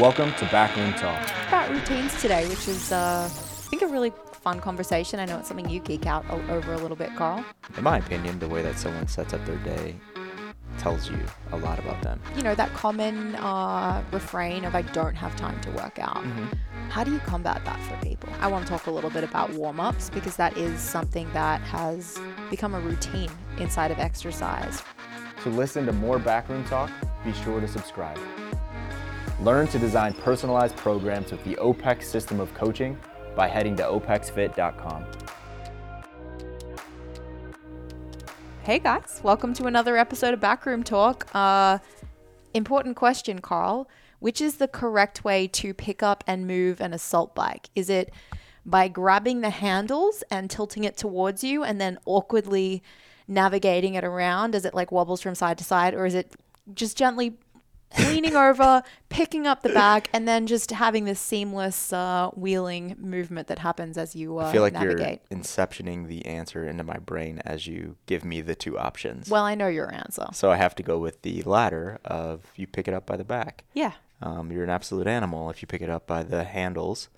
Welcome to Backroom Talk. about routines today, which is, uh, I think, a really fun conversation. I know it's something you geek out o- over a little bit, Carl. In my opinion, the way that someone sets up their day tells you a lot about them. You know, that common uh, refrain of, I don't have time to work out. How do you combat that for people? I want to talk a little bit about warm ups because that is something that has become a routine inside of exercise. To listen to more Backroom Talk, be sure to subscribe. Learn to design personalized programs with the OPEX system of coaching by heading to opexfit.com. Hey guys, welcome to another episode of Backroom Talk. Uh, important question, Carl. Which is the correct way to pick up and move an assault bike? Is it by grabbing the handles and tilting it towards you and then awkwardly navigating it around as it like wobbles from side to side? Or is it just gently leaning over, picking up the bag, and then just having this seamless uh, wheeling movement that happens as you uh, I feel like navigate? you're inceptioning the answer into my brain as you give me the two options. Well, I know your answer. so I have to go with the latter of you pick it up by the back. Yeah. Um, you're an absolute animal if you pick it up by the handles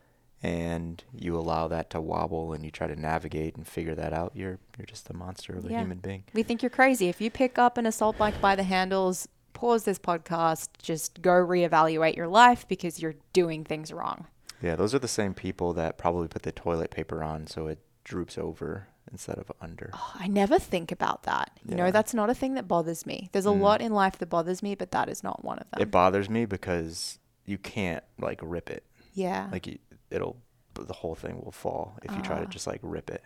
and you allow that to wobble and you try to navigate and figure that out. You're you're just a monster of a Yeah. human being. We think you're crazy. If you pick up an assault bike by the handles, pause this podcast, just go reevaluate your life because you're doing things wrong. Yeah, those are the same people that probably put the toilet paper on so it droops over instead of under. I never think about that. You know, that's not a thing that bothers me. There's a Mm. lot in life that bothers me, but that is not one of them. It bothers me because you can't like rip it. yeah. Like you, it'll the whole thing will fall if you try to Ah. just like rip it.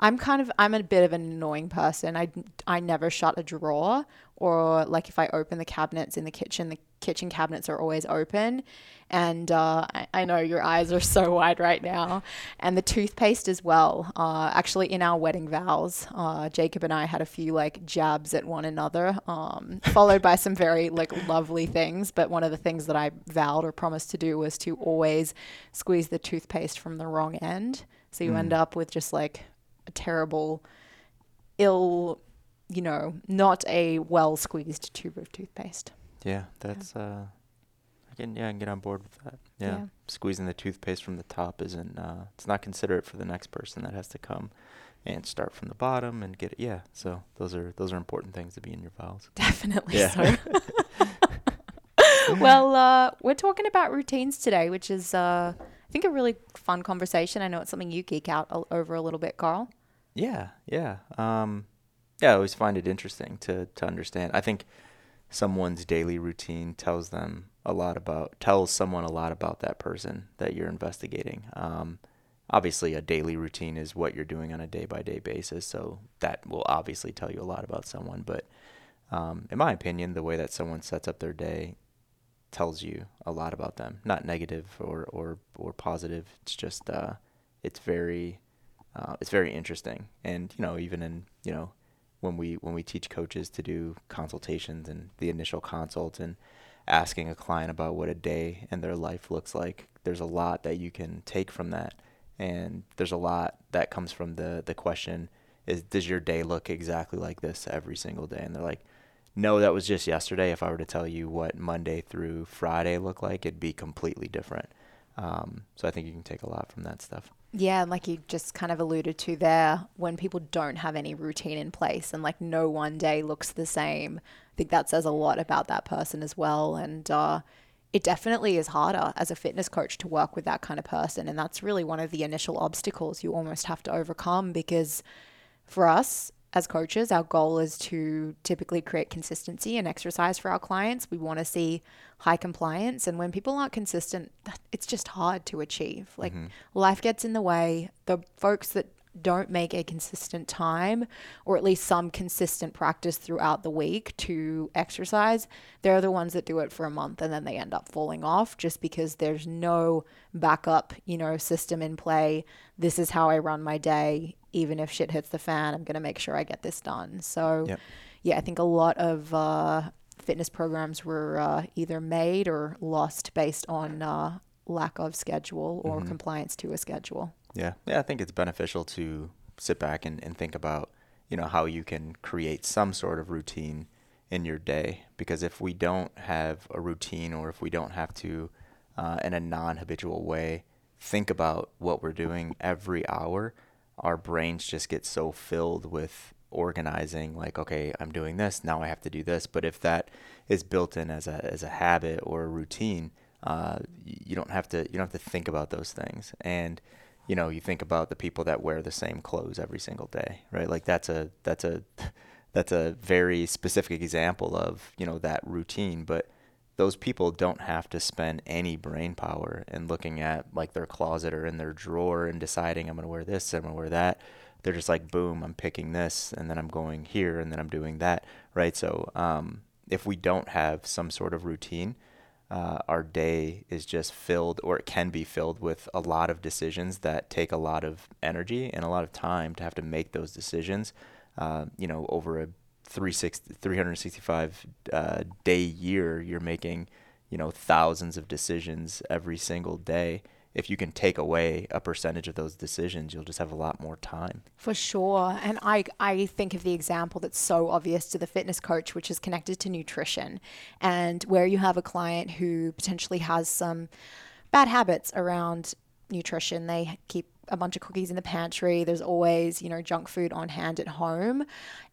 I'm kind of I'm a bit of an annoying person. I I never shut a drawer or like if I open the cabinets in the kitchen, the kitchen cabinets are always open. And uh, I, I know your eyes are so wide right now. And the toothpaste as well. Uh, actually, in our wedding vows, uh, Jacob and I had a few like jabs at one another, um, followed by some very like lovely things. But one of the things that I vowed or promised to do was to always squeeze the toothpaste from the wrong end. So you end up with just like terrible, ill, you know, not a well squeezed tube of toothpaste. Yeah, that's uh I can yeah, I can get on board with that. Yeah. Yeah. Squeezing the toothpaste from the top isn't uh it's not considerate for the next person that has to come and start from the bottom and get it yeah. So those are those are important things to be in your vows. Definitely Yeah. so. well, uh, we're talking about routines today, which is, uh, I think, a really fun conversation. I know it's something you geek out over a little bit, Carl. Yeah, yeah. Um, yeah, I always find it interesting to to understand. I think someone's daily routine tells them a lot about tells someone a lot about that person that you're investigating. Um, obviously, a daily routine is what you're doing on a day by day basis, so that will obviously tell you a lot about someone. But um, in my opinion, the way that someone sets up their day tells you a lot about them. Not negative or or or positive. It's just uh, it's very uh, it's very interesting. And you know, even in you know when we when we teach coaches to do consultations and the initial consult and asking a client about what a day in their life looks like, there's a lot that you can take from that, and there's a lot that comes from the the question is does your day look exactly like this every single day? And they're like, no, that was just yesterday. If I were to tell you what Monday through Friday look like, it'd be completely different. Um, so I think you can take a lot from that stuff. Yeah, and like you just kind of alluded to there, when people don't have any routine in place and like no one day looks the same, I think that says a lot about that person as well. And uh, it definitely is harder as a fitness coach to work with that kind of person. And that's really one of the initial obstacles you almost have to overcome because for us as coaches, our goal is to typically create consistency and exercise for our clients. We want to see high compliance. And when people aren't consistent, it's just hard to achieve. Like mm-hmm. life gets in the way. The folks that don't make a consistent time or at least some consistent practice throughout the week to exercise, they're the ones that do it for a month and then they end up falling off just because there's no backup, you know, system in play. This is how I run my day. Even if shit hits the fan, I'm going to make sure I get this done. So, Yep. yeah, I think a lot of uh, fitness programs were uh, either made or lost based on uh, lack of schedule or compliance to a schedule. Yeah. Yeah, I think it's beneficial to sit back and, and think about, you know, how you can create some sort of routine in your day. Because if we don't have a routine or if we don't have to uh, in a non-habitual way think about what we're doing every hour, our brains just get so filled with organizing like okay i'm doing this now i have to do this. But if that is built in as a as a habit or a routine uh, you don't have to you don't have to think about those things. And you know you think about the people that wear the same clothes every single day right? Like that's a that's a that's a very specific example of you know that routine. But those people don't have to spend any brain power in looking at like their closet or in their drawer and deciding I'm going to wear this, I'm going to wear that. They're just like, boom, I'm picking this, and then I'm going here, and then I'm doing that, right? So um, if we don't have some sort of routine, uh, our day is just filled, or it can be filled with a lot of decisions that take a lot of energy and a lot of time to have to make those decisions. Uh, you know, over a 365 uh, day year, you're making, you know, thousands of decisions every single day. If you can take away a percentage of those decisions, you'll just have a lot more time. For sure. And I, I think of the example that's so obvious to the fitness coach, which is connected to nutrition. And where you have a client who potentially has some bad habits around nutrition, they keep a bunch of cookies in the pantry. There's always, you know, junk food on hand at home.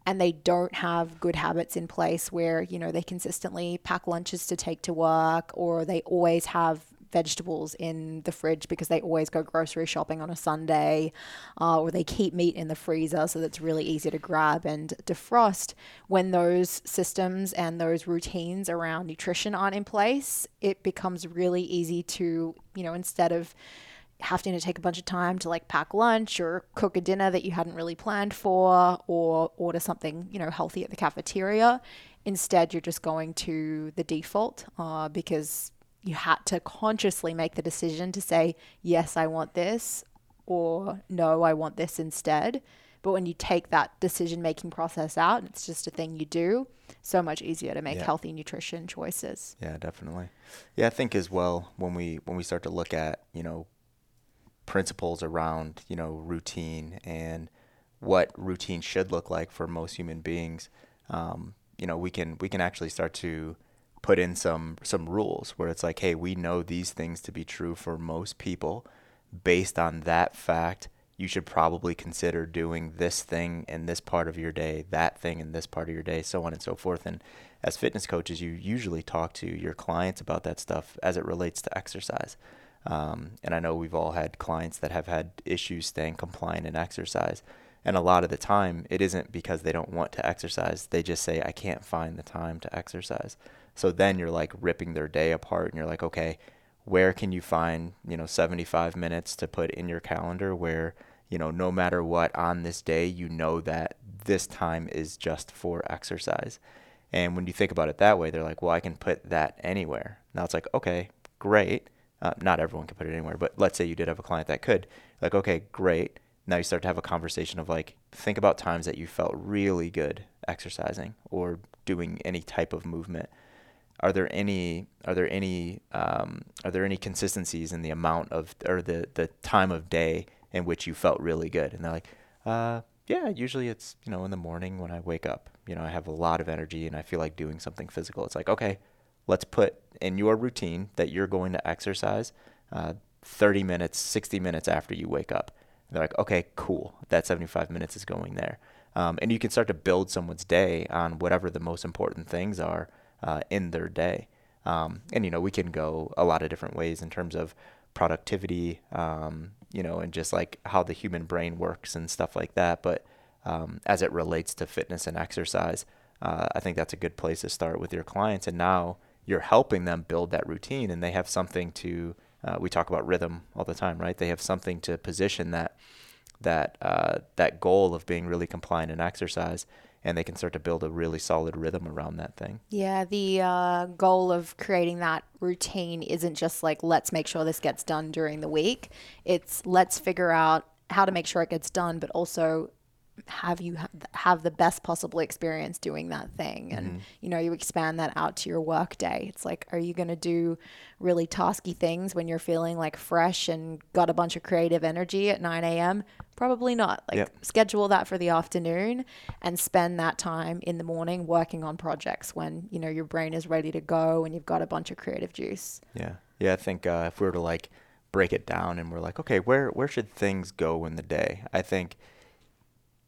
And they don't have good habits in place where, you know, they consistently pack lunches to take to work or they always have vegetables in the fridge because they always go grocery shopping on a Sunday, uh, or they keep meat in the freezer so that's really easy to grab and defrost. When those systems and those routines around nutrition aren't in place, it becomes really easy to, you know, instead of having to take a bunch of time to like pack lunch or cook a dinner that you hadn't really planned for or order something you know healthy at the cafeteria. Instead you're just going to the default uh, because you had to consciously make the decision to say yes i want this or no i want this instead. But when you take that decision making process out it's just a thing you do so much easier to make yeah. healthy nutrition choices. Yeah definitely. Yeah i think as well when we when we start to look at you know principles around you know routine and what routine should look like for most human beings, um, you know we can we can actually start to put in some some rules where it's like, hey, we know these things to be true for most people. Based on that fact, you should probably consider doing this thing in this part of your day, that thing in this part of your day, so on and so forth. And as fitness coaches, you usually talk to your clients about that stuff as it relates to exercise. Um, and I know we've all had clients that have had issues staying compliant in exercise. And a lot of the time, it isn't because they don't want to exercise. They just say, I can't find the time to exercise. So then you're like ripping their day apart and you're like, okay, where can you find, you know, 75 minutes to put in your calendar where, you know, no matter what on this day, you know that this time is just for exercise. And when you think about it that way, they're like, well, I can put that anywhere. Now it's like, okay, great uh, not everyone can put it anywhere, but let's say you did have a client that could. Like, okay, great. Now you start to have a conversation of like, think about times that you felt really good exercising or doing any type of movement. Are there any are there any um, are there any consistencies in the amount of or the the time of day in which you felt really good? And they're like, uh, yeah, usually it's you know in the morning when I wake up. You know, I have a lot of energy and I feel like doing something physical. It's like okay, let's put in your routine that you're going to exercise uh, 30 minutes, 60 minutes after you wake up. And they're like, okay, cool. That 75 minutes is going there. Um, and you can start to build someone's day on whatever the most important things are uh, in their day. Um, and, you know, we can go a lot of different ways in terms of productivity, um, you know, and just like how the human brain works and stuff like that. But um, as it relates to fitness and exercise, uh, I think that's a good place to start with your clients. And now, you're helping them build that routine and they have something to uh, we talk about rhythm all the time right? They have something to position that that uh, that goal of being really compliant in exercise and they can start to build a really solid rhythm around that thing. Yeah the uh, goal of creating that routine isn't just like let's make sure this gets done during the week. It's let's figure out how to make sure it gets done but also have you ha- have the best possible experience doing that thing and Mm-hmm. you know you expand that out to your work day it's like are you going to do really tasky things when you're feeling like fresh and got a bunch of creative energy at 9 a.m probably not like Yep. schedule that for the afternoon and spend that time in the morning working on projects when you know your brain is ready to go and you've got a bunch of creative juice Yeah, yeah. I think uh, if we were to like break it down and we're like, okay, where where should things go in the day? I think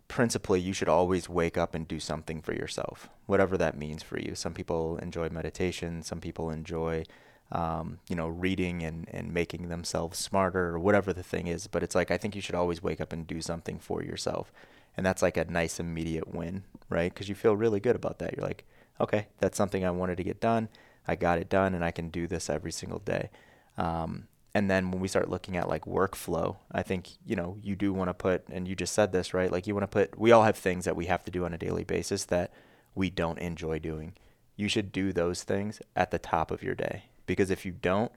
principally you should always wake up and do something for yourself, whatever that means for you. Some people enjoy meditation. Some people enjoy, um, you know, reading and and making themselves smarter or whatever the thing is. But it's like I think you should always wake up and do something for yourself, and that's like a nice immediate win, right? Because you feel really good about that. You're like, okay, that's something I wanted to get done. I got it done, and I can do this every single day. Um, and then when we start looking at like workflow, I think, you know, you do want to put, and you just said this, right? Like you want to put, we all have things that we have to do on a daily basis that we don't enjoy doing. You should do those things at the top of your day because if you don't,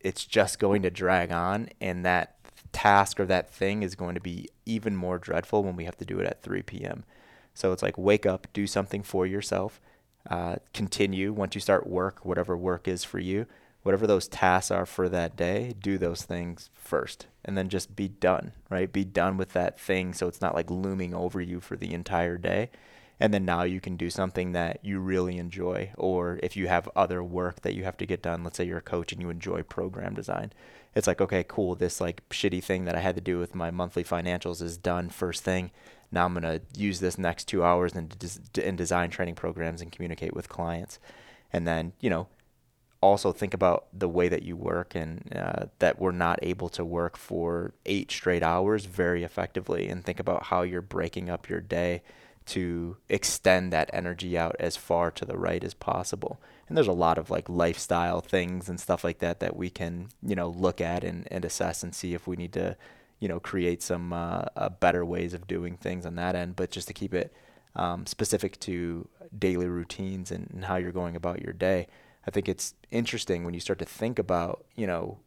it's just going to drag on and that task or that thing is going to be even more dreadful when we have to do it at 3 p.m. So it's like wake up, do something for yourself, uh, continue once you start work, whatever work is for you, whatever those tasks are for that day, do those things first and then just be done, right? Be done with that thing so it's not like looming over you for the entire day. And then now you can do something that you really enjoy. Or if you have other work that you have to get done, let's say you're a coach and you enjoy program design, it's like, okay, cool. This like shitty thing that I had to do with my monthly financials is done first thing. Now I'm going to use this next two hours and design training programs and communicate with clients. And then, you know, also think about the way that you work and uh, that we're not able to work for eight straight hours very effectively and think about how you're breaking up your day to extend that energy out as far to the right as possible. And there's a lot of like lifestyle things and stuff like that that we can you know look at and, and assess and see if we need to you know create some uh, uh, better ways of doing things on that end. But just to keep it um, specific to daily routines and, and how you're going about your day I think it's interesting when you start to think about, you know,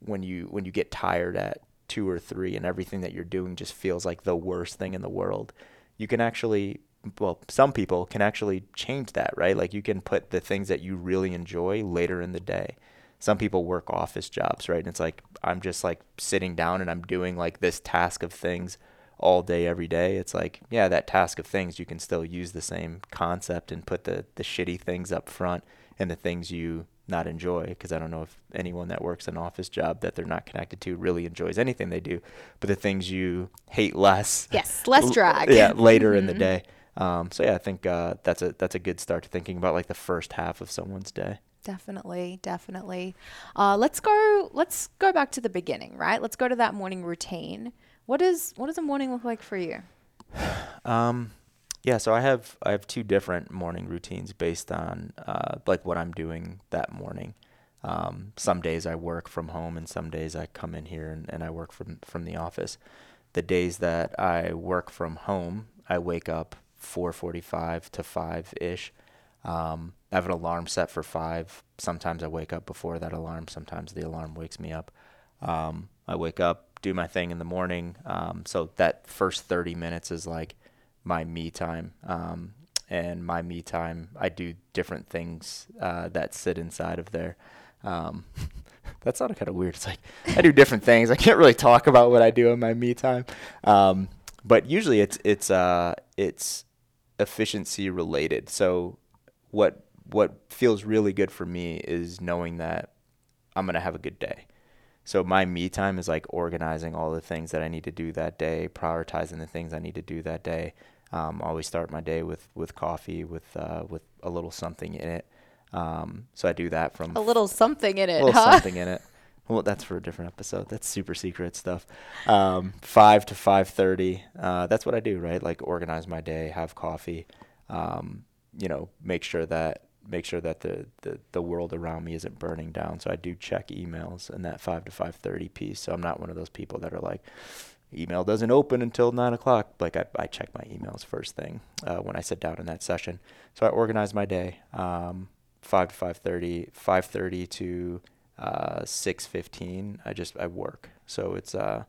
when you when you get tired at two or three and everything that you're doing just feels like the worst thing in the world. You can actually well, some people can actually change that, right? Like you can put the things that you really enjoy later in the day. Some people work office jobs, right? And it's like I'm just like sitting down and I'm doing like this task of things all day every day it's like yeah that task of things you can still use the same concept and put the the shitty things up front and the things you not enjoy because I don't know if anyone that works an office job that they're not connected to really enjoys anything they do but the things you hate less yes less drag yeah later in the day um, so yeah I think uh, that's a that's a good start to thinking about like the first half of someone's day Definitely, definitely. Uh, let's go. Let's go back to the beginning, right? Let's go to that morning routine. What does what does a morning look like for you? Um, yeah, so I have I have two different morning routines based on uh, like what I'm doing that morning. Um, some days I work from home, and some days I come in here and, and I work from from the office. The days that I work from home, I wake up 4:45 to 5 ish. Um, I have an alarm set for five. Sometimes I wake up before that alarm. Sometimes the alarm wakes me up. Um, I wake up, do my thing in the morning. Um, so that first 30 minutes is like my me time. Um, and my me time, I do different things uh, that sit inside of there. Um, that sounded kind of weird. It's like I do different things. I can't really talk about what I do in my me time. Um, but usually it's it's uh, it's efficiency related. So what what feels really good for me is knowing that I'm gonna have a good day. So my me time is like organizing all the things that I need to do that day, prioritizing the things I need to do that day. Um, always start my day with with coffee with uh, with a little something in it. Um, so I do that from A little something in it. a it, little huh? something in it. Well, that's for a different episode. That's super secret stuff. Um, five to five thirty. Uh, that's what I do, right? Like organize my day, have coffee. Um, you know, make sure that make sure that the, the the world around me isn't burning down. So I do check emails in that five to five thirty piece. So I'm not one of those people that are like, email doesn't open until nine o'clock. Like I, I check my emails first thing uh, when I sit down in that session. So I organize my day. Um, five to five thirty, five thirty to uh, six fifteen. I just I work. So it's uh,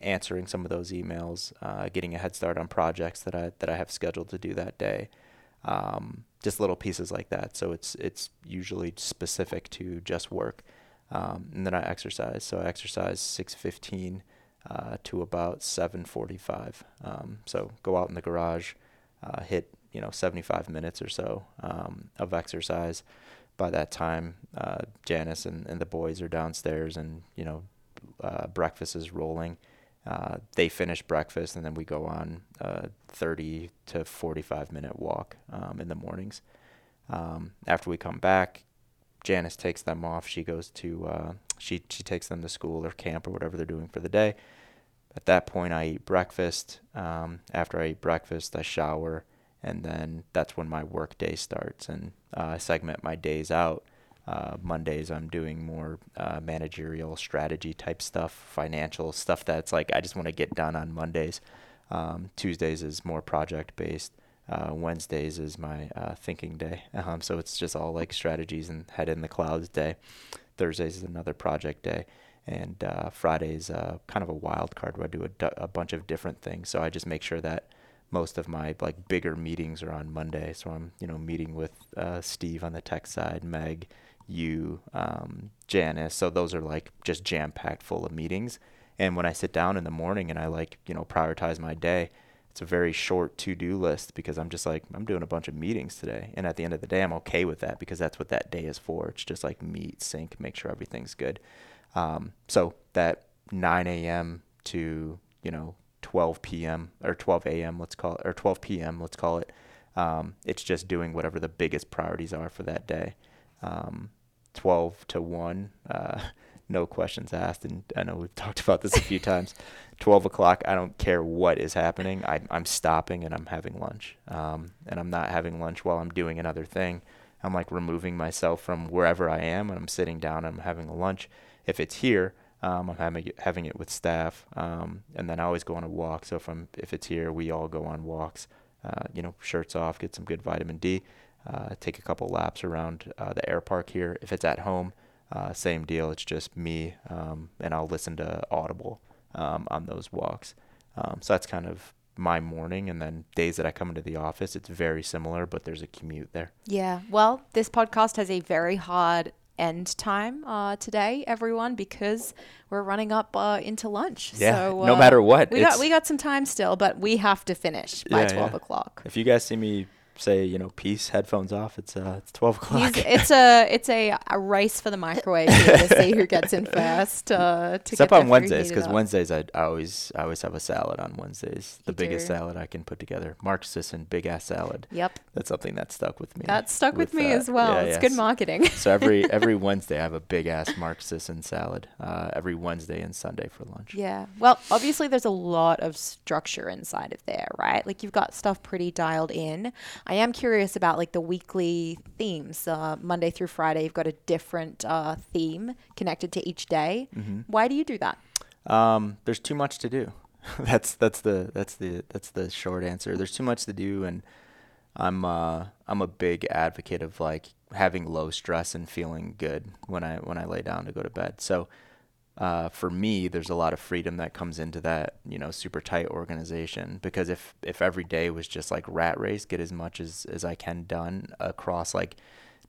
answering some of those emails, uh, getting a head start on projects that I that I have scheduled to do that day. Um, just little pieces like that. So it's it's usually specific to just work. Um, and then I exercise. So I exercise 6:15 uh, to about 7:45. Um, so go out in the garage, uh, hit you know 75 minutes or so um, of exercise. By that time, uh, Janice and, and the boys are downstairs, and you know uh, breakfast is rolling. Uh, they finish breakfast, and then we go on a 30 to 45 minute walk um, in the mornings. Um, after we come back, Janice takes them off. She goes to uh, she she takes them to school or camp or whatever they're doing for the day. At that point, I eat breakfast. Um, after I eat breakfast, I shower, and then that's when my work day starts. And uh, I segment my days out. Uh, Mondays, I'm doing more uh, managerial strategy type stuff, financial stuff that's like I just want to get done on Mondays. Um, Tuesdays is more project based. Uh, Wednesdays is my uh, thinking day. Um, so it's just all like strategies and head in the clouds day. Thursdays is another project day. And uh, Fridays uh, kind of a wild card where I do a, bunch of different things. So I just make sure that most of my like bigger meetings are on Monday. So I'm you know meeting with uh, Steve on the tech side, Meg, you, um, Janice. So those are like just jam packed full of meetings. And when I sit down in the morning and I like you know prioritize my day, it's a very short to do list because I'm just like, I'm doing a bunch of meetings today. And at the end of the day, I'm okay with that because that's what that day is for. It's just like meet, sync, make sure everything's good. Um, so that 9 a.m. to, you know, 12 p.m. or 12 a.m., let's call it, or 12 p.m., let's call it. Um, it's just doing whatever the biggest priorities are for that day. Um, 12 to 1, uh, no questions asked. And I know we've talked about this a few times. 12 o'clock, I don't care what is happening. I, I'm stopping and I'm having lunch. Um, and I'm not having lunch while I'm doing another thing. I'm like removing myself from wherever I am and I'm sitting down and I'm having a lunch. If it's here, um, I'm having it, having it with staff. Um, and then I always go on a walk. So if, I'm, if it's here, we all go on walks, uh, you know, shirts off, get some good vitamin D, uh, take a couple laps around uh, the air park here. If it's at home, uh, same deal. It's just me, um, and I'll listen to Audible um, on those walks. Um, so that's kind of my morning. And then days that I come into the office, it's very similar, but there's a commute there. Yeah. Well, this podcast has a very hard end time uh, today, everyone, because we're running up uh, into lunch. Yeah, so, no uh, matter what, we got we got some time still, but we have to finish by Yeah, twelve yeah. o'clock. If you guys see me say, you know, peace, headphones off, it's uh, it's 12 o'clock. He's, it's a it's a, a race for the microwave here to see who gets in first. Uh, to Except on Wednesdays, because. Wednesdays I, I always I always have a salad on Wednesdays. The You biggest do. salad I can put together. Mark Sisson, big ass salad. Yep, That's something that stuck with me. that stuck with, me that. as well. Yeah, it's yeah. good marketing. So every every Wednesday I have a big ass Mark Sisson salad. Uh, every Wednesday and Sunday for lunch. Yeah. Well, obviously, there's a lot of structure inside of there, right? Like you've got stuff pretty dialed in. I am curious about like the weekly themes. Uh, Monday through Friday, you've got a different uh, theme connected to each day. Why do you do that? Um, there's too much to do. that's that's the that's the that's the short answer. There's too much to do, and I'm uh I'm a big advocate of like having low stress and feeling good when I when I lay down to go to bed. So uh, for me, there's a lot of freedom that comes into that, you know, super tight organization. Because if if every day was just like rat race, get as much as as I can done across like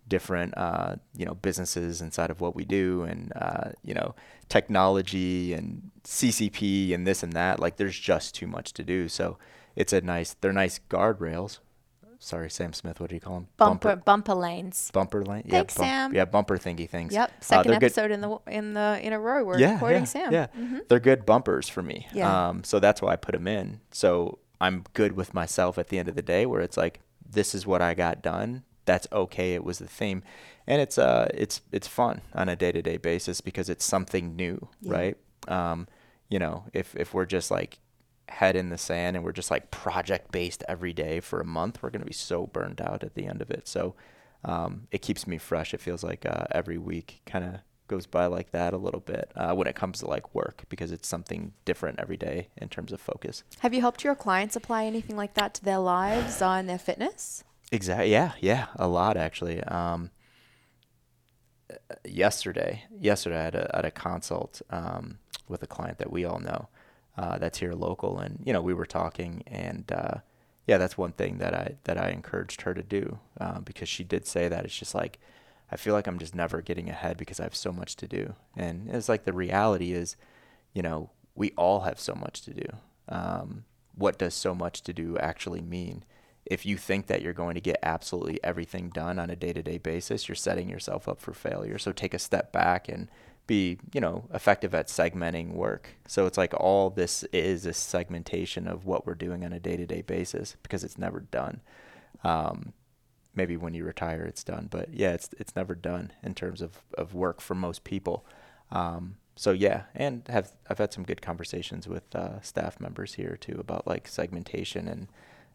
different, uh, you know, businesses inside of what we do, and uh, you know, technology and CCP and this and that, like there's just too much to do. So it's a nice, they're nice guardrails. Sorry, Sam Smith. What do you call them? Bumper bumper lanes. bumper lane. Thanks, yeah, Sam. Yeah, bumper thingy things. Yep. Uh, Second good- episode in the in the in a row. We're yeah, quoting yeah, Sam. Yeah, Mhm. they're good bumpers for me. Yeah. Um, so that's why I put them in. So I'm good with myself at the end of the day, where it's like, this is what I got done. That's okay. It was the theme, and it's uh, it's it's fun on a day to day basis because it's something new, Yeah. right? Um, you know, if if we're just like head in the sand and we're just like project based every day for a month, we're gonna be so burned out at the end of it. So um, it keeps me fresh. It feels like uh, every week kind of goes by like that a little bit uh, when it comes to like work because it's something different every day in terms of focus. Have you helped your clients apply anything like that to their lives and their fitness? Exactly. Yeah. Yeah. A lot actually. Um, yesterday, yesterday I had a, had a consult um, with a client that we all know. Uh, that's here local. And you know, we were talking, and uh, yeah, that's one thing that I that I encouraged her to do uh, because she did say that it's just like I feel like I'm just never getting ahead because I have so much to do. And it's like the reality is, you know, we all have so much to do. Um, what does so much to do actually mean? If you think that you're going to get absolutely everything done on a day to day basis, you're setting yourself up for failure. So take a step back and be, you know, effective at segmenting work. So it's like all this is a segmentation of what we're doing on a day to day basis because it's never done. Um, maybe when you retire, it's done, but yeah, it's it's never done in terms of, of work for most people. Um, so yeah, and have I've had some good conversations with uh, staff members here too about like segmentation and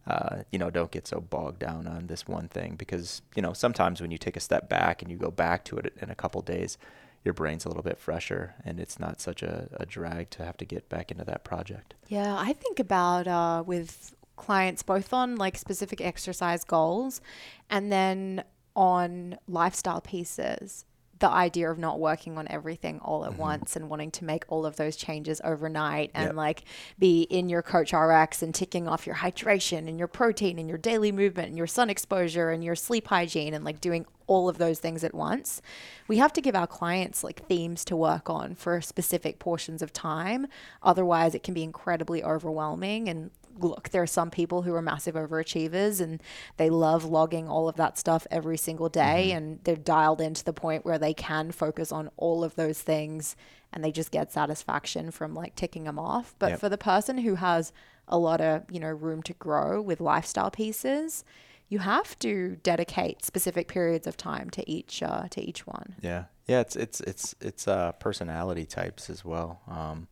uh, you know don't get so bogged down on this one thing because you know sometimes when you take a step back and you go back to it in a couple days, your brain's a little bit fresher and it's not such a, a drag to have to get back into that project. Yeah, I think about uh, with clients both on like specific exercise goals and then on lifestyle pieces the idea of not working on everything all at mm-hmm. once and wanting to make all of those changes overnight and yep. like be in your CoachRx and ticking off your hydration and your protein and your daily movement and your sun exposure and your sleep hygiene and like doing all of those things at once. We have to give our clients like themes to work on for specific portions of time. Otherwise, it can be incredibly overwhelming and look, there are some people who are massive overachievers and they love logging all of that stuff every single day mm-hmm. and they're dialed into the point where they can focus on all of those things and they just get satisfaction from like ticking them off. But yep. for the person who has a lot of, you know, room to grow with lifestyle pieces, you have to dedicate specific periods of time to each uh, to each one. Yeah, yeah, it's it's it's it's uh, personality types as well. Um,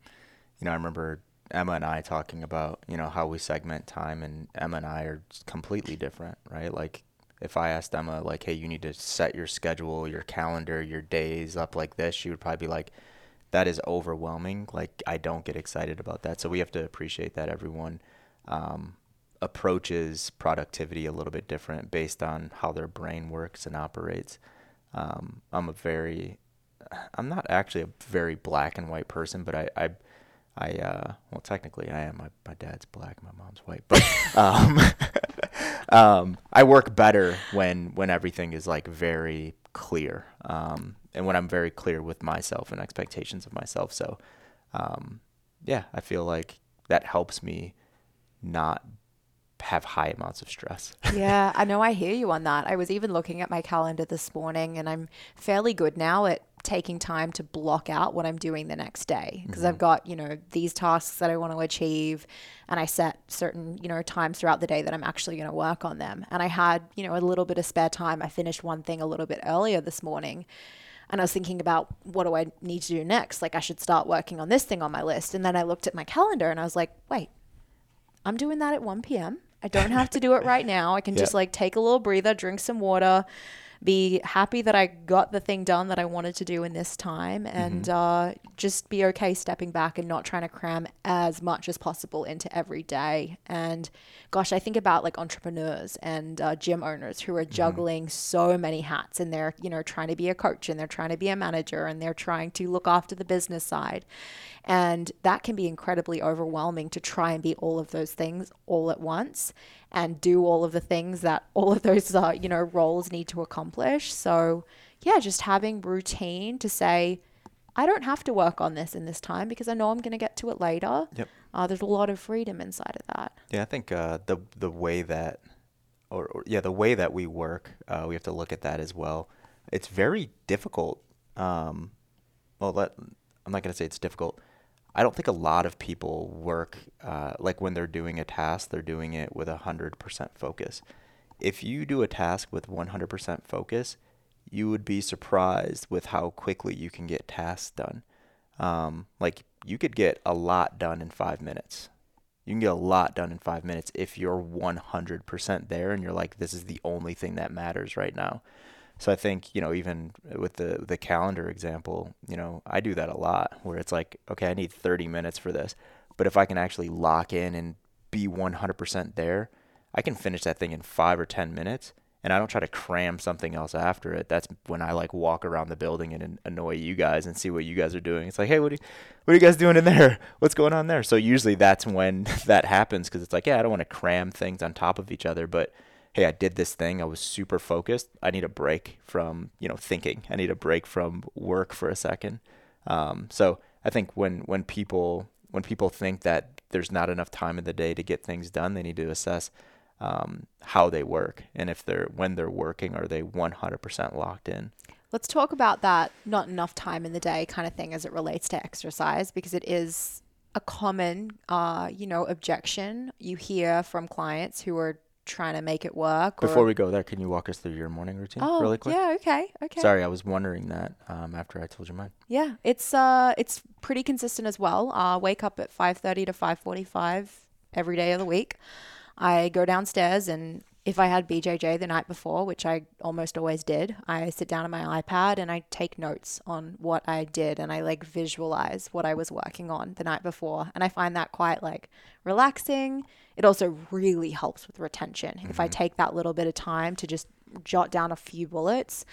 you know, I remember Emma and I talking about, you know, how we segment time and Emma and I are completely different, right? Like if I asked Emma like, "Hey, you need to set your schedule, your calendar, your days up like this," she would probably be like, "That is overwhelming. Like I don't get excited about that." So we have to appreciate that everyone um, approaches productivity a little bit different based on how their brain works and operates. Um, I'm a very, I'm not actually a very black and white person, but I, I I uh, well technically I am. My my dad's black, my mom's white, but um, um, I work better when when everything is like very clear, um, and when I'm very clear with myself and expectations of myself. So, um, yeah, I feel like that helps me not have high amounts of stress. yeah, I know I hear you on that. I was even looking at my calendar this morning and I'm fairly good now at taking time to block out what I'm doing the next day because mm-hmm. I've got, you know, these tasks that I want to achieve and I set certain, you know, times throughout the day that I'm actually going to work on them. And I had, you know, a little bit of spare time. I finished one thing a little bit earlier this morning and I was thinking about what do I need to do next? Like I should start working on this thing on my list. And then I looked at my calendar and I was like, wait, I'm doing that at 1 p.m. I don't have to do it right now. I can yep. just like take a little breather, drink some water, be happy that I got the thing done that I wanted to do in this time and mm-hmm. uh, just be okay stepping back and not trying to cram as much as possible into every day. And gosh, I think about like entrepreneurs and uh, gym owners who are mm-hmm. juggling mm-hmm. so many hats and they're, you know, trying to be a coach and they're trying to be a manager and they're trying to look after the business side. And that can be incredibly overwhelming to try and be all of those things all at once and do all of the things that all of those uh, you know roles need to accomplish. So yeah just having routine to say i don't have to work on this in this time because i know i'm going to get to it later. Yep. Uh, there's a lot of freedom inside of that. Yeah i think uh, the the way that or, or, yeah the way that we work uh, we have to look at that as well. It's very difficult um, well let, i'm not going to say it's difficult I don't think a lot of people work uh, like when they're doing a task, they're doing it with a hundred percent focus. If you do a task with 100% focus, you would be surprised with how quickly you can get tasks done. Um, like you could get a lot done in five minutes. You can get a lot done in five minutes if you're 100% there and you're like, this is the only thing that matters right now. So I think, you know, even with the the calendar example, you know, I do that a lot where it's like, okay, I need 30 minutes for this. But if I can actually lock in and be 100% there, I can finish that thing in 5 or 10 minutes and I don't try to cram something else after it. That's when I like walk around the building and annoy you guys and see what you guys are doing. It's like, hey, what are you, what are you guys doing in there? What's going on there? So usually that's when that happens because it's like, yeah, I don't want to cram things on top of each other, but hey, I did this thing. I was super focused. I need a break from you know thinking. I need a break from work for a second. Um, so I think when when people when people think that there's not enough time in the day to get things done, they need to assess um, how they work and if they're when they're working are they 100% locked in let's talk about that not enough time in the day kind of thing as it relates to exercise because it is a common uh, you know objection you hear from clients who are trying to make it work before we go there can you walk us through your morning routine oh, really quick? yeah okay okay. Sorry i was wondering that um, after i told you mine. Yeah it's uh it's pretty consistent as well. Uh wake up at 5.30 to 5.45 every day of the week. I go downstairs and if I had BJJ the night before, which I almost always did, I sit down on my iPad and I take notes on what I did and I like visualize what I was working on the night before. And I find that quite like relaxing. It also really helps with retention. Mm-hmm. If I mm-hmm. take that little bit of time to just jot down a few bullets,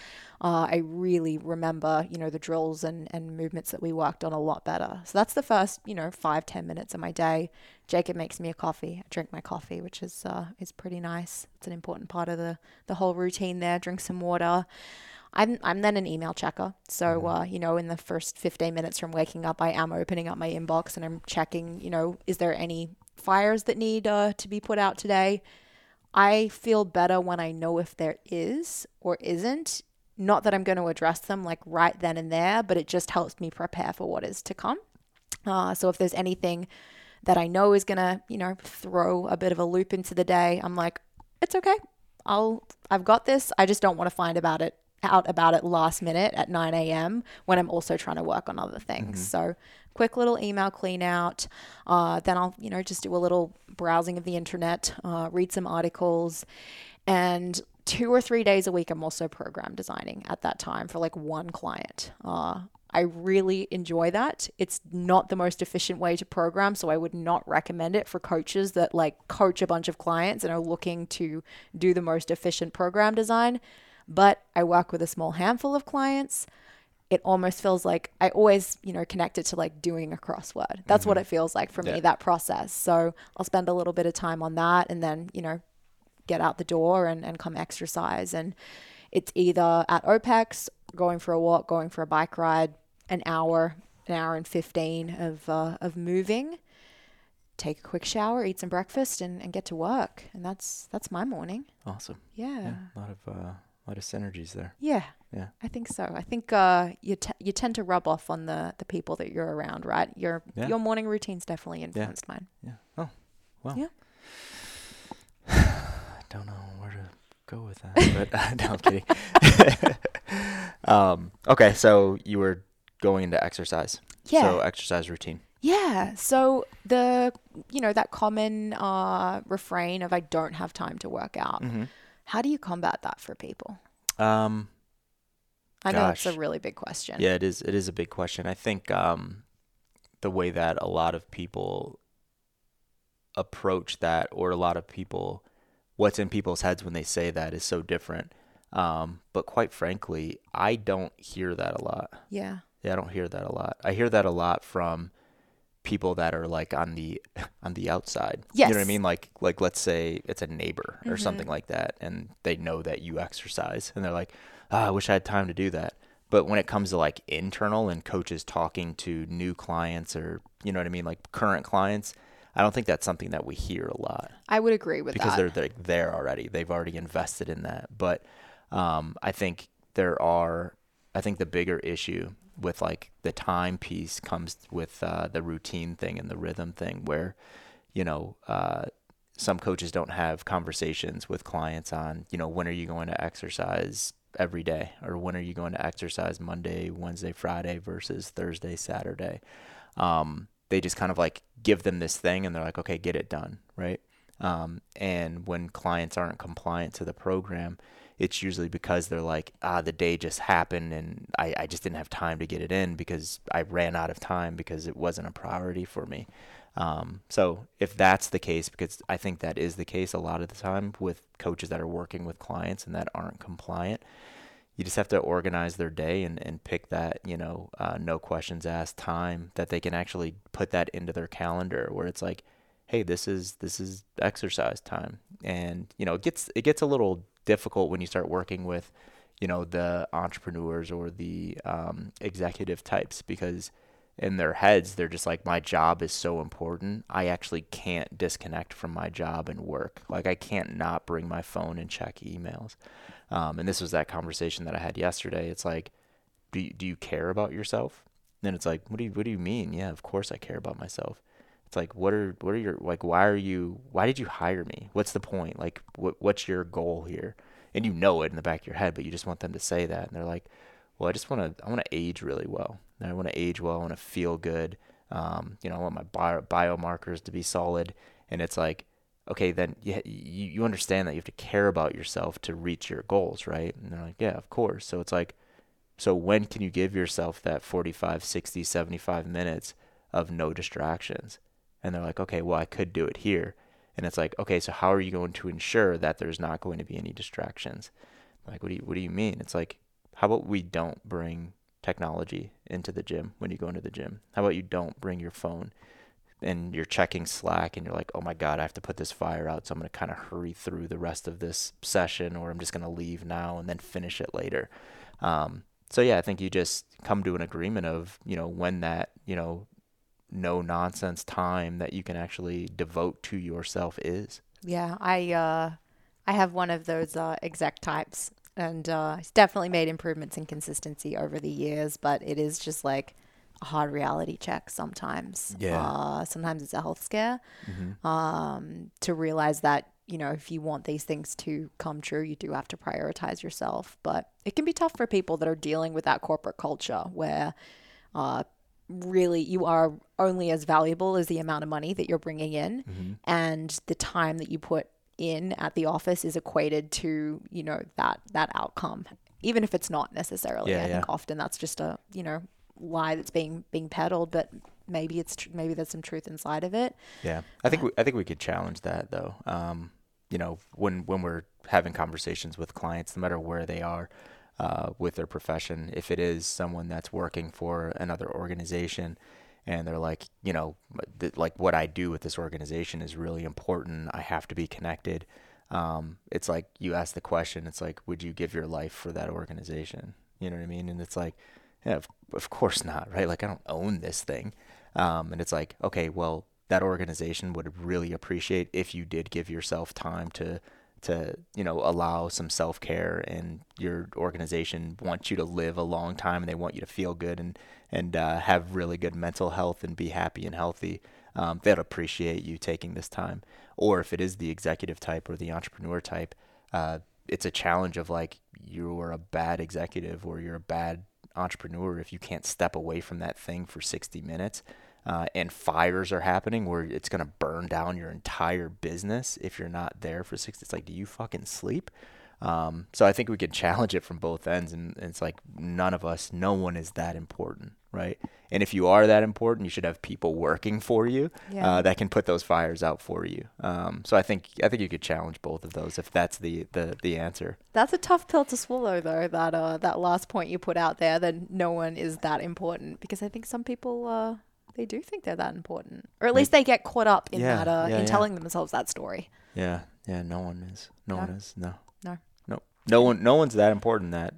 uh, I really remember, you know, the drills and, and movements that we worked on a lot better. So that's the first, you know, five, ten minutes of my day. Jacob makes me a coffee. I drink my coffee, which is uh, is pretty nice. It's an important part of the, the whole routine there. Drink some water. I'm, I'm then an email checker. So, mm-hmm. uh, you know, in the first 15 minutes from waking up, I am opening up my inbox and I'm checking, you know, is there any fires that need uh, to be put out today? I feel better when I know if there is or isn't. Not that I'm going to address them like right then and there, but it just helps me prepare for what is to come. Uh, so if there's anything that I know is going to, you know, throw a bit of a loop into the day, I'm like, it's okay. I'll, I've got this. I just don't want to find about it out about it last minute at 9 a.m. when I'm also trying to work on other things. Mm-hmm. So quick little email clean out. Uh, then I'll, you know, just do a little browsing of the internet, uh, read some articles, and two or three days a week, I'm also program designing at that time for like one client. Uh, I really enjoy that. It's not the most efficient way to program, so I would not recommend it for coaches that like coach a bunch of clients and are looking to do the most efficient program design. But I work with a small handful of clients it almost feels like I always, you know, connect it to like doing a crossword. That's mm-hmm. what it feels like for yeah. me, that process. So I'll spend a little bit of time on that and then, you know, get out the door and, and come exercise. And it's either at OPEX, going for a walk, going for a bike ride, an hour, an hour and 15 of, uh, of moving, take a quick shower, eat some breakfast and, and get to work. And that's, that's my morning. Awesome. Yeah. yeah a lot of, uh, a lot of synergies there. Yeah. Yeah. I think so. I think uh, you t- you tend to rub off on the the people that you're around, right? Your yeah. your morning routine's definitely influenced yeah. mine. Yeah. Oh. Well. Yeah. I don't know where to go with that, but uh, no, I'm kidding. um, okay, so you were going into exercise. Yeah. So exercise routine. Yeah. So the you know that common uh, refrain of I don't have time to work out. Mm-hmm how do you combat that for people? Um, I know it's a really big question. Yeah, it is. It is a big question. I think um, the way that a lot of people approach that, or a lot of people, what's in people's heads when they say that is so different. Um, but quite frankly, I don't hear that a lot. Yeah. Yeah, I don't hear that a lot. I hear that a lot from people that are like on the on the outside. Yes. You know what I mean? Like like let's say it's a neighbor or mm-hmm. something like that and they know that you exercise and they're like, oh, I wish I had time to do that. But when it comes to like internal and coaches talking to new clients or you know what I mean, like current clients, I don't think that's something that we hear a lot. I would agree with because that. Because they're, they're there already. They've already invested in that. But um, I think there are I think the bigger issue with like the time piece comes with uh, the routine thing and the rhythm thing where you know uh, some coaches don't have conversations with clients on you know when are you going to exercise every day? Or when are you going to exercise? Monday wednesday friday versus thursday saturday? Um, they just kind of like give them this thing and they're like okay get it done right? Um, and when clients aren't compliant to the program it's usually because they're like, ah, the day just happened and I, I just didn't have time to get it in because I ran out of time because it wasn't a priority for me. Um, so if that's the case, because I think that is the case a lot of the time with coaches that are working with clients and that aren't compliant, you just have to organize their day and, and pick that, you know, uh, no questions asked time that they can actually put that into their calendar where it's like, hey, this is this is exercise time. And, you know, it gets it gets a little difficult when you start working with, you know, the entrepreneurs or the um, executive types because in their heads they're just like my job is so important i actually can't disconnect from my job and work like i can't not bring my phone and check emails um, and this was that conversation that I had yesterday. It's like, do you, do you care about yourself? And it's like, what do you what do you mean? Yeah, of course I care about myself. It's like, what are what are your like? Why are you? Why did you hire me? What's the point? Like, what what's your goal here? And you know it in the back of your head, but you just want them to say that. And they're like, well, I just want to I want to age really well. And I want to age well. I want to feel good. Um, you know, I want my bio, biomarkers to be solid. And it's like, okay, then you, you understand that you have to care about yourself to reach your goals, right? And they're like, yeah, of course. So it's like, so when can you give yourself that 45, 60, 75 minutes of no distractions? And they're like, okay, well, I could do it here. And it's like, okay, so how are you going to ensure that there's not going to be any distractions? Like, what do you, what do you mean? It's like, how about we don't bring technology into the gym when you go into the gym? How about you don't bring your phone and you're checking Slack and you're like, oh my God, I have to put this fire out. So I'm going to kind of hurry through the rest of this session or I'm just going to leave now and then finish it later. Um, so yeah, I think you just come to an agreement of, you know, when that, you know, no nonsense time that you can actually devote to yourself is. Yeah, I uh, I have one of those uh, exec types, and uh, it's definitely made improvements in consistency over the years. But it is just like a hard reality check sometimes. Yeah. Uh, sometimes it's a health scare. Mm-hmm. Um, to realize that you know if you want these things to come true, you do have to prioritize yourself. But it can be tough for people that are dealing with that corporate culture where. Uh, really you are only as valuable as the amount of money that you're bringing in mm-hmm. and the time that you put in at the office is equated to you know that that outcome even if it's not necessarily yeah, i yeah. think often that's just a you know lie that's being being peddled, but maybe it's tr- maybe there's some truth inside of it. Yeah, I think uh, we, I think we could challenge that though. Um, you know, when when we're having conversations with clients, no matter where they are uh, with their profession, if it is someone that's working for another organization, and they're like, you know, th- like what I do with this organization is really important. I have to be connected. Um, it's like you ask the question. It's like, would you give your life for that organization? You know what I mean? And it's like, yeah, of, of course not, right? Like I don't own this thing. Um, and it's like, okay, well, that organization would really appreciate if you did give yourself time to to you know allow some self care and your organization wants you to live a long time and they want you to feel good and and uh, have really good mental health and be happy and healthy. Um, they'd appreciate you taking this time. Or if it is the executive type or the entrepreneur type, uh, it's a challenge of like you're a bad executive or you're a bad entrepreneur if you can't step away from that thing for 60 minutes uh, and fires are happening where it's going to burn down your entire business if you're not there for six. it's like do you fucking sleep um, so I think we can challenge it from both ends, and, and, it's like none of us, no one is that important, right? And if you are that important, you should have people working for you yeah. uh, that can put those fires out for you. Um, so I think I think you could challenge both of those if that's the the, the answer. That's a tough pill to swallow, though. That uh, that last point you put out there, that no one is that important, because I think some people. Uh, they do think they're that important, or at least they get caught up in yeah, that, uh, yeah, in telling themselves that story. Yeah, yeah. No one is. No, no. one is. No. No. No one, no one's that important that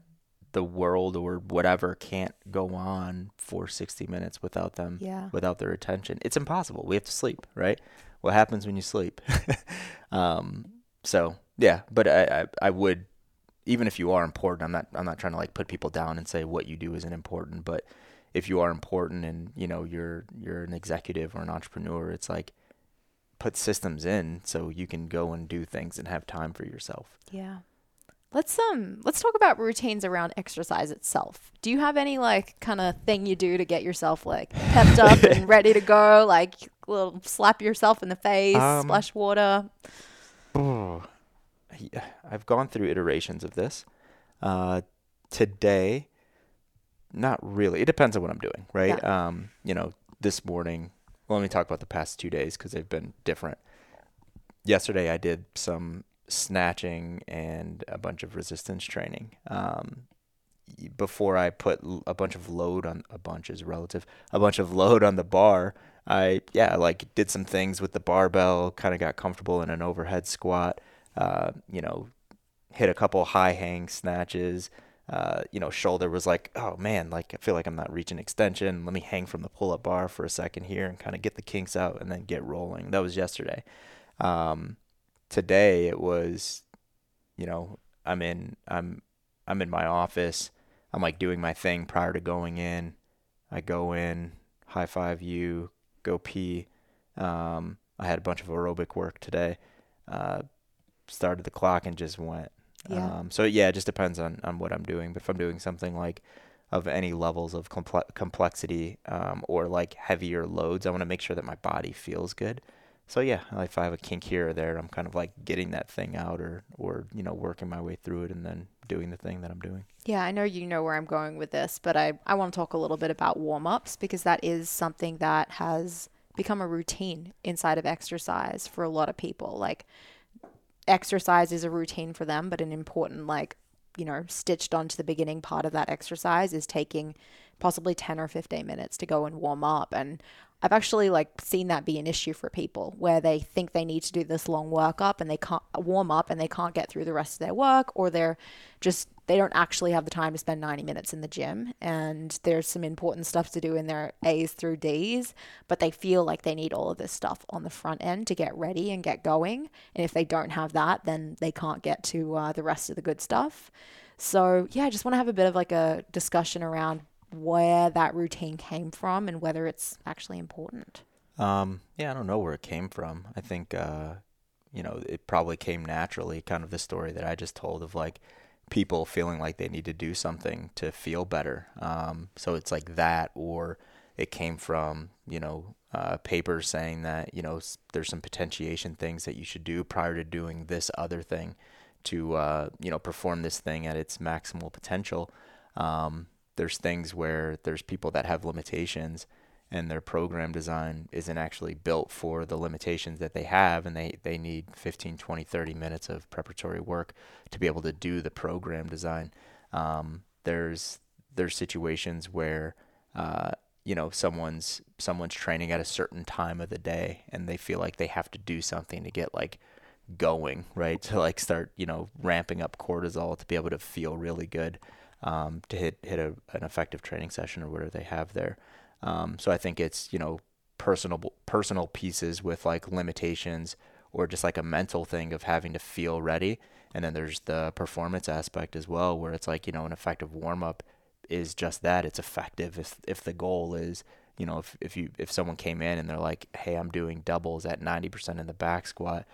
the world or whatever can't go on for 60 minutes without them, yeah. without their attention. It's impossible. We have to sleep, right? What happens when you sleep? um, so yeah, but I, I, I would, even if you are important, I'm not, I'm not trying to like put people down and say what you do isn't important, but if you are important and you know you're, you're an executive or an entrepreneur, it's like put systems in so you can go and do things and have time for yourself. Yeah. Let's um let's talk about routines around exercise itself. Do you have any like kind of thing you do to get yourself like pepped up and ready to go? Like little slap yourself in the face, um, splash water. Oh, I've gone through iterations of this. Uh, today, not really. It depends on what I'm doing, right? Yeah. Um, you know, this morning. Well, let me talk about the past two days because they've been different. Yesterday, I did some snatching and a bunch of resistance training. Um, before I put a bunch of load on a bunch is relative, a bunch of load on the bar. I yeah, like did some things with the barbell, kind of got comfortable in an overhead squat. Uh, you know, hit a couple high hang snatches. Uh, you know, shoulder was like, oh man, like I feel like I'm not reaching extension. Let me hang from the pull up bar for a second here and kind of get the kinks out and then get rolling. That was yesterday. Um, today it was, you know, I'm in I'm I'm in my office. I'm like doing my thing prior to going in. I go in, high five you, go pee. Um, I had a bunch of aerobic work today. Uh, started the clock and just went. Yeah. Um, so yeah, it just depends on, on what I'm doing. But if I'm doing something like of any levels of comple- complexity um, or like heavier loads, I want to make sure that my body feels good. So yeah, if I have a kink here or there, I'm kind of like getting that thing out or or you know working my way through it and then doing the thing that I'm doing. Yeah, I know you know where I'm going with this, but I, I want to talk a little bit about warm ups because that is something that has become a routine inside of exercise for a lot of people. Like, exercise is a routine for them, but an important, like, you know, stitched onto the beginning part of that exercise is taking possibly 10 or 15 minutes to go and warm up. And I've actually like seen that be an issue for people where they think they need to do this long workup and they can't warm up and they can't get through the rest of their work or they're just they don't actually have the time to spend 90 minutes in the gym. And there's some important stuff to do in their A's through D's but they feel like they need all of this stuff on the front end to get ready and get going. And if they don't have that then they can't get to uh, the rest of the good stuff. So yeah I just want to have a bit of like a discussion around where that routine came from and whether it's actually important. Um, yeah, I don't know where it came from. I think, uh, you know, it probably came naturally, kind of the story that I just told of like people feeling like they need to do something to feel better. Um, so it's like that, or it came from, you know, uh, papers saying that, you know, there's some potentiation things that you should do prior to doing this other thing to, uh, you know, perform this thing at its maximal potential. Um, there's things where there's people that have limitations and their program design isn't actually built for the limitations that they have and they, they need 15 20 30 minutes of preparatory work to be able to do the program design. Um, there's there's situations where uh, you know someone's someone's training at a certain time of the day and they feel like they have to do something to get like going right? To like start you know ramping up cortisol to be able to feel really good um, to hit hit a, an effective training session or whatever they have there. Um, so I think it's you know personal personal pieces with like limitations or just like a mental thing of having to feel ready. And then there's the performance aspect as well, where it's like you know an effective warm up is just that. It's effective if if the goal is you know if if you if someone came in and they're like, hey, I'm doing doubles at 90% in the back squat,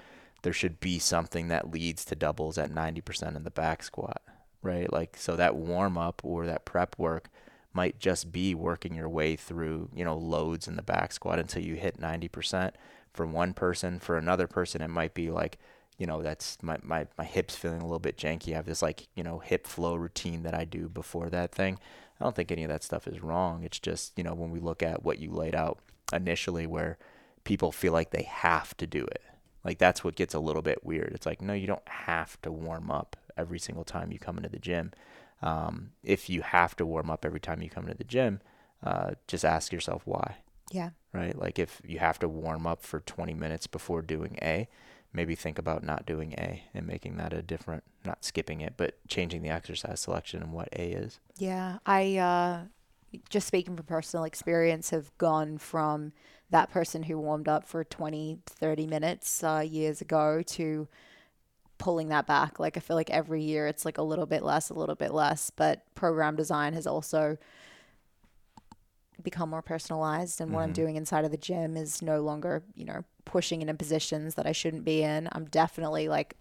there should be something that leads to doubles at 90% in the back squat right? Like, so that warm up or that prep work might just be working your way through, you know, loads in the back squat until you hit 90% for one person. For another person, it might be like, you know, that's my, my, my hips feeling a little bit janky. I have this like, you know, hip flow routine that I do before that thing. I don't think any of that stuff is wrong. It's just, you know, when we look at what you laid out initially where people feel like they have to do it. Like that's what gets a little bit weird. It's like, no, you don't have to warm up every single time you come into the gym. Um, if you have to warm up every time you come into the gym, uh, just ask yourself why. Yeah. Right. Like if you have to warm up for 20 minutes before doing A, maybe think about not doing A and making that a different, not skipping it, but changing the exercise selection and what A is. Yeah. I, uh, just speaking from personal experience, have gone from that person who warmed up for 20, 30 minutes uh, years ago to pulling that back. Like I feel like every year it's like a little bit less, a little bit less, but program design has also become more personalized and what mm-hmm. I'm doing inside of the gym is no longer, you know, pushing in positions that I shouldn't be in. I'm definitely like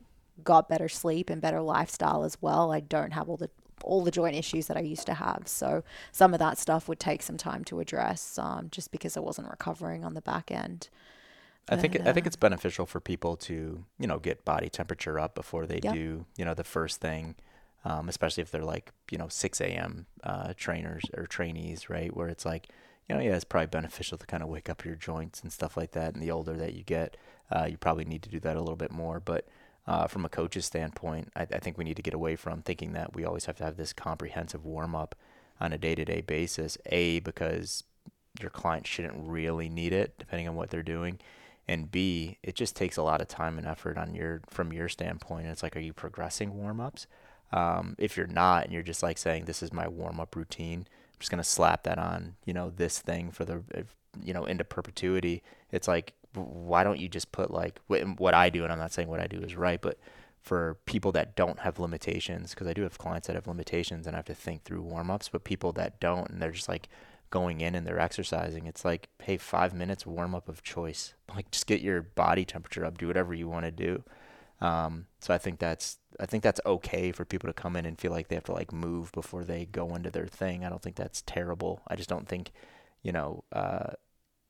got better sleep and better lifestyle as well. I don't have all the all the joint issues that I used to have. So some of that stuff would take some time to address um, just because I wasn't recovering on the back end. I think I think it's beneficial for people to you know get body temperature up before they Yep. do you know the first thing, um, especially if they're like you know 6 a.m. Uh, trainers or trainees, right? Where it's like you know yeah, it's probably beneficial to kind of wake up your joints and stuff like that. And the older that you get, uh, you probably need to do that a little bit more. But uh, from a coach's standpoint, I, I think we need to get away from thinking that we always have to have this comprehensive warm up on a day to day basis. A because your client shouldn't really need it depending on what they're doing and b it just takes a lot of time and effort on your from your standpoint. It's like are you progressing warm-ups? Um, if you're not and you're just like saying this is my warm-up routine i'm just to slap that on you know this thing for the you know into perpetuity. It's like why don't you just put like what i do and i'm not saying what i do is right but for people that don't have limitations because i do have clients that have limitations and i have to think through warm-ups but people that don't and they're just like going in and they're exercising, it's like, hey, five minutes warm up of choice. Like, just get your body temperature up, do whatever you want to do. Um, so I think that's I think that's okay for people to come in and feel like they have to like move before they go into their thing. I don't think that's terrible. I just don't think, you know, uh,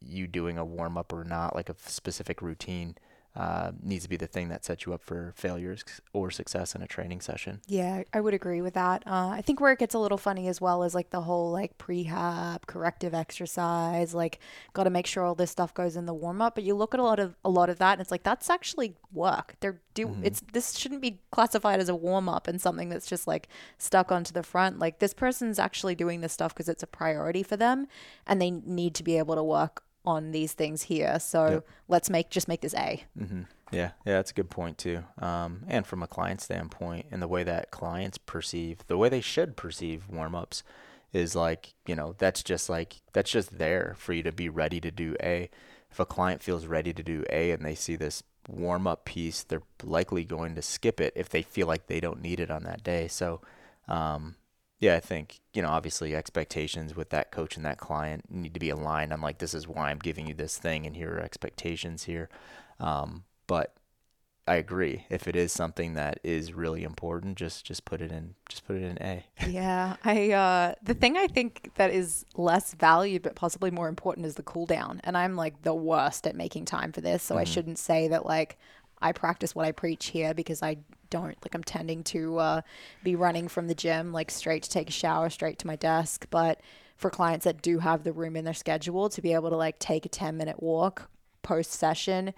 you doing a warm up or not, like a specific routine, uh, needs to be the thing that sets you up for failures or success in a training session. Yeah, I would agree with that. Uh, I think where it gets a little funny as well is like the whole like prehab, corrective exercise. Like, got to make sure all this stuff goes in the warm up. But you look at a lot of a lot of that, and it's like that's actually work. They're do it's this shouldn't be classified as a warm up and something that's just like stuck onto the front. Like this person's actually doing this stuff because it's a priority for them, and they need to be able to work on these things here. So Yep. let's make just make this A. hmm Yeah, yeah, that's a good point too. Um, and from a client standpoint, and the way that clients perceive, the way they should perceive warm ups, is like you know that's just like that's just there for you to be ready to do A. If a client feels ready to do A and they see this warm up piece, they're likely going to skip it if they feel like they don't need it on that day. So, um, yeah, I think, you know, obviously expectations with that coach and that client need to be aligned on like, this is why I'm giving you this thing and here are expectations here. Um, but I agree. If it is something that is really important, just, just put it in, just put it in A. Yeah, I uh the thing I think that is less valued but possibly more important is the cool down. And I'm like the worst at making time for this, so I shouldn't say that like I practice what I preach here because I don't like I'm tending to uh be running from the gym like straight to take a shower, straight to my desk, but for clients that do have the room in their schedule to be able to like take a 10 minute walk post session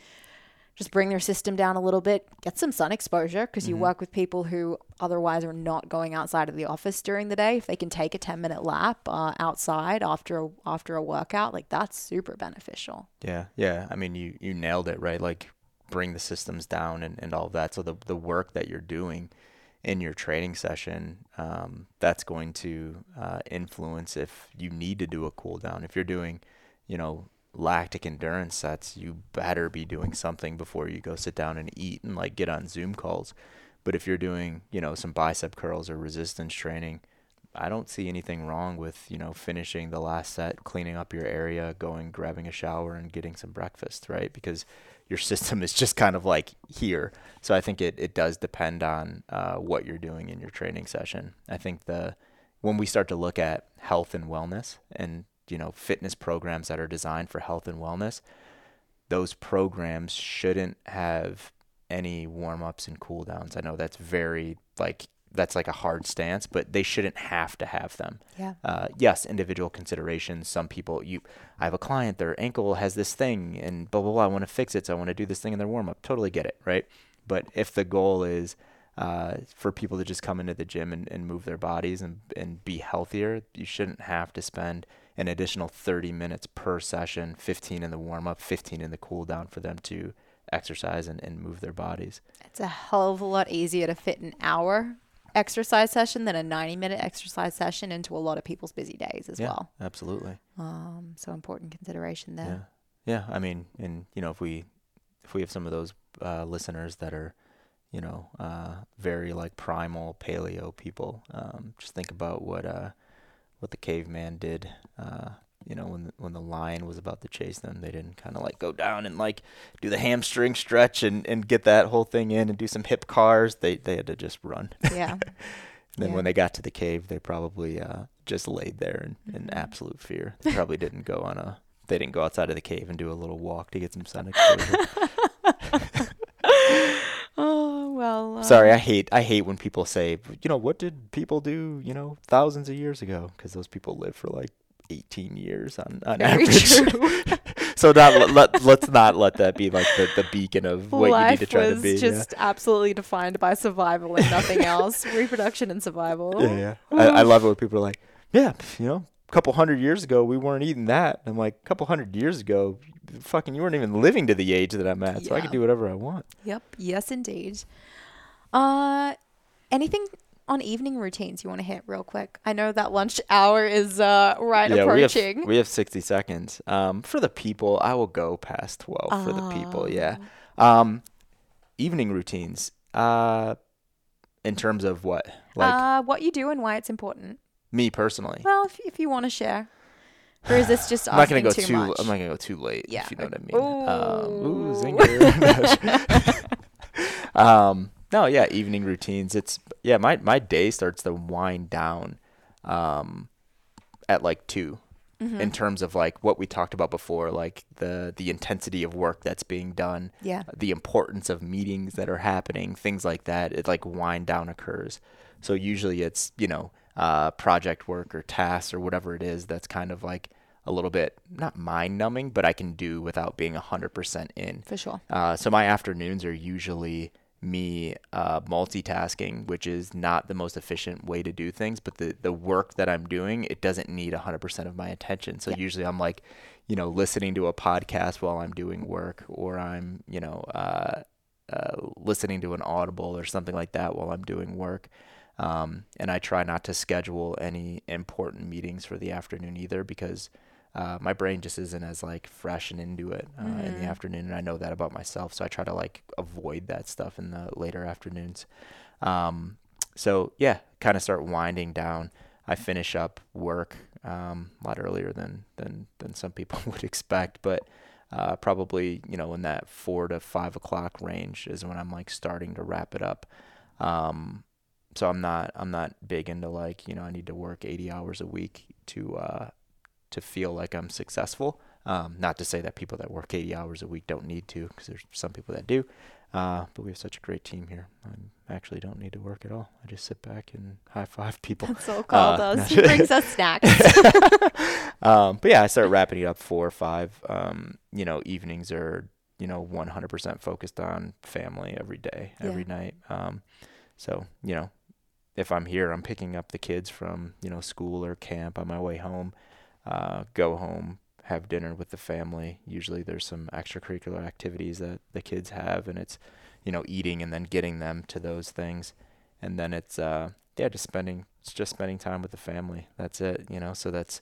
just bring their system down a little bit, get some sun exposure because you work with people who otherwise are not going outside of the office during the day. If they can take a 10 minute lap uh, outside after a, after a workout, like that's super beneficial. Yeah, yeah. I mean, you you nailed it, right? Like bring the systems down and, and all of that. So the the work that you're doing in your training session, um, that's going to uh, influence if you need to do a cool down. If you're doing, you know, lactic endurance sets, you better be doing something before you go sit down and eat and like get on Zoom calls. But if you're doing, you know, some bicep curls or resistance training, I don't see anything wrong with, you know, finishing the last set, cleaning up your area, going, grabbing a shower, and getting some breakfast, right? Because your system is just kind of like here. So I think it, it does depend on uh, what you're doing in your training session. I think the when we start to look at health and wellness and, you know, fitness programs that are designed for health and wellness, those programs shouldn't have any warm ups and cool downs. I know that's very like that's like a hard stance, but they shouldn't have to have them. Yeah. Uh, yes, individual considerations. Some people, you, I have a client, their ankle has this thing, and blah blah blah. I want to fix it, so I want to do this thing in their warm up. Totally get it, right? But if the goal is uh, for people to just come into the gym and, and move their bodies and, and be healthier, you shouldn't have to spend an additional 30 minutes per session, 15 in the warm up, 15 in the cool down for them to exercise and, and move their bodies. It's a hell of a lot easier to fit an hour exercise session than a 90 minute exercise session into a lot of people's busy days as yeah, well. absolutely. Um, so important consideration there. Yeah. Yeah. I mean, and you know, if we if we have some of those uh, listeners that are, you know, uh, very like primal paleo people, um, just think about what uh, what the caveman did. You know, when the, when the lion was about to chase them, they didn't kind of like go down and like do the hamstring stretch and, and get that whole thing in and do some hip cars. They they had to just run. Yeah. then Yeah. when they got to the cave, they probably uh, just laid there in, in Mhm. absolute fear. They probably didn't go on a they didn't go outside of the cave and do a little walk to get some sun exposure. Oh well. uh, Sorry, I hate I hate when people say, you know, what did people do, you know, thousands of years ago? Because those people live for like 18 years on, on Very average. so not let, let let's not let that be like the, the beacon of what Life you need to try to be. just absolutely defined by survival and nothing else. Reproduction and survival. yeah, yeah. yeah. I, I love it when people are like, yeah, you know, a couple hundred years ago we weren't eating that. I'm like, a couple hundred years ago, fucking, you weren't even living to the age that I'm at, so I can do whatever I want. Yep. Yes, indeed. Uh, anything on evening routines you want to hit real quick? I know that lunch hour is uh right yeah, we have approaching. we have 60 seconds. Um, for the people, I will go past 12 for the people. Yeah. Oh. Um, evening routines. Uh, in terms of what, like uh, what you do and why it's important. me personally. Well, if, if you want to share, or is this just I'm not gonna go too, too. I'm not gonna go too late. Yeah. If you know what I mean. Um, ooh, Ooh. zinger. um, no, yeah, evening routines. It's yeah. My my day starts to wind down, um, at like 2 Mm-hmm. In terms of like what we talked about before, like the the intensity of work that's being done, Yeah. the importance of meetings that are happening, things like that. It like wind down occurs. So usually it's you know uh, project work or tasks or whatever it is that's kind of like a little bit not mind numbing, but I can do without being hundred percent in. For sure. Uh, so my afternoons are usually me uh, multitasking, which is not the most efficient way to do things. But the the work that I'm doing, it doesn't need 100% of my attention. So Yeah. usually I'm like, you know, listening to a podcast while I'm doing work, or I'm, you know, uh, uh, listening to an audible or something like that while I'm doing work. Um, and I try not to schedule any important meetings for the afternoon either because uh, my brain just isn't as like fresh and into it uh, in the Mhm. afternoon, and I know that about myself. So I try to like avoid that stuff in the later afternoons. Um, so yeah, kind of start winding down. I finish up work um, a lot earlier than than than some people would expect, but uh, probably you know in that four to five o'clock range is when I'm like starting to wrap it up. Um, so I'm not I'm not big into like you know I need to work 80 hours a week to uh, to feel like I'm successful. Um, not to say that people that work 80 hours a week don't need to, because there's some people that do. Uh, but we have such a great team here. I actually don't need to work at all. I just sit back and high five people. That's all Carl Uh, no. He brings us snacks. um, but yeah, I start wrapping it up four or five. Um, you know, evenings are you know 100% focused on family every day, Yeah. every night. Um, so you know, if I'm here, I'm picking up the kids from you know school or camp on my way home. Uh, go home, have dinner with the family. Usually, there's some extracurricular activities that the kids have, and it's you know eating and then getting them to those things, and then it's uh, yeah, just spending it's just spending time with the family. That's it, you know. So that's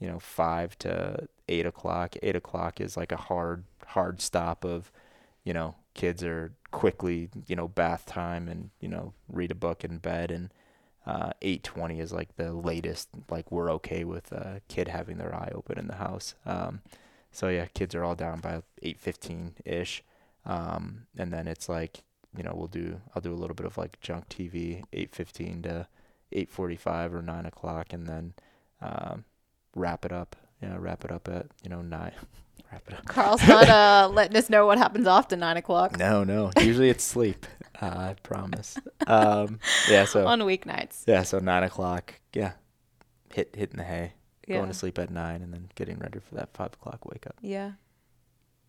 you know five to eight o'clock. Eight o'clock is like a hard hard stop of you know kids are quickly you know bath time and you know read a book in bed and uh, 8:20 is like the latest like we're okay with a kid having their eye open in the house. Um, so yeah kids are all down by 8:15 ish um, and then it's like you know we'll do I'll do a little bit of like junk TV 8:15 to 8:45 or 9 o'clock and then um, wrap it up. Yeah wrap it up at you know 9 wrap it up. Carl's not uh, letting us know what happens after nine o'clock. No no. Usually it's sleep I promise um, yeah so on weeknights. Yeah, so nine o'clock. Yeah, hit hitting the hay, Yeah. going to sleep at nine, and then getting ready for that five o'clock wake up. Yeah.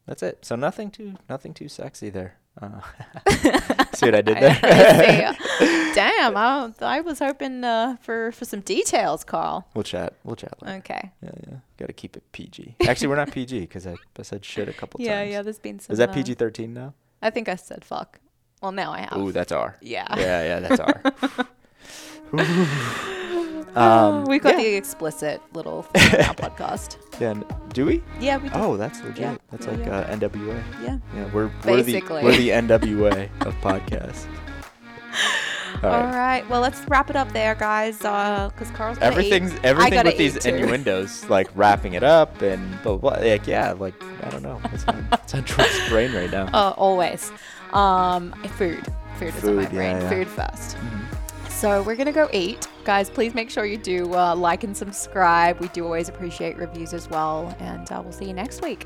That's it. So nothing too nothing too sexy there. Uh, see what I did there? I. Damn, I, I was hoping uh, for for some details, Carl. we'll chat. We'll chat later. Okay. Yeah, yeah. Got to keep it PG. Actually, we're not PG because I, I said shit a couple Yeah, times. yeah. There's been some. Is that uh, PG thirteen now? I think I said fuck. Well, now I have. Ooh, that's R. yeah. Yeah, yeah, that's R. Um, um, We've got yeah. the explicit little thing on our podcast. Yeah, n- do we? Yeah, we do. Oh, that's legit. Yeah, That's yeah, like yeah. Uh, NWA. Yeah. Yeah, we're we're the we're the NWA of podcasts. All All right. right. Well, let's wrap it up there, guys. Because Carl's gonna eat. Everything's everything with these innuendos, like wrapping it up and blah, blah, blah. Like yeah, like I don't know. It's on, it's on Troy's brain right now. Uh, always. Um, food. Food is on my Food, brain. yeah, yeah. Food first. Mhm. So we're gonna go eat. Guys, please make sure you do uh, like and subscribe. We do always appreciate reviews as well. And uh, we'll see you next week.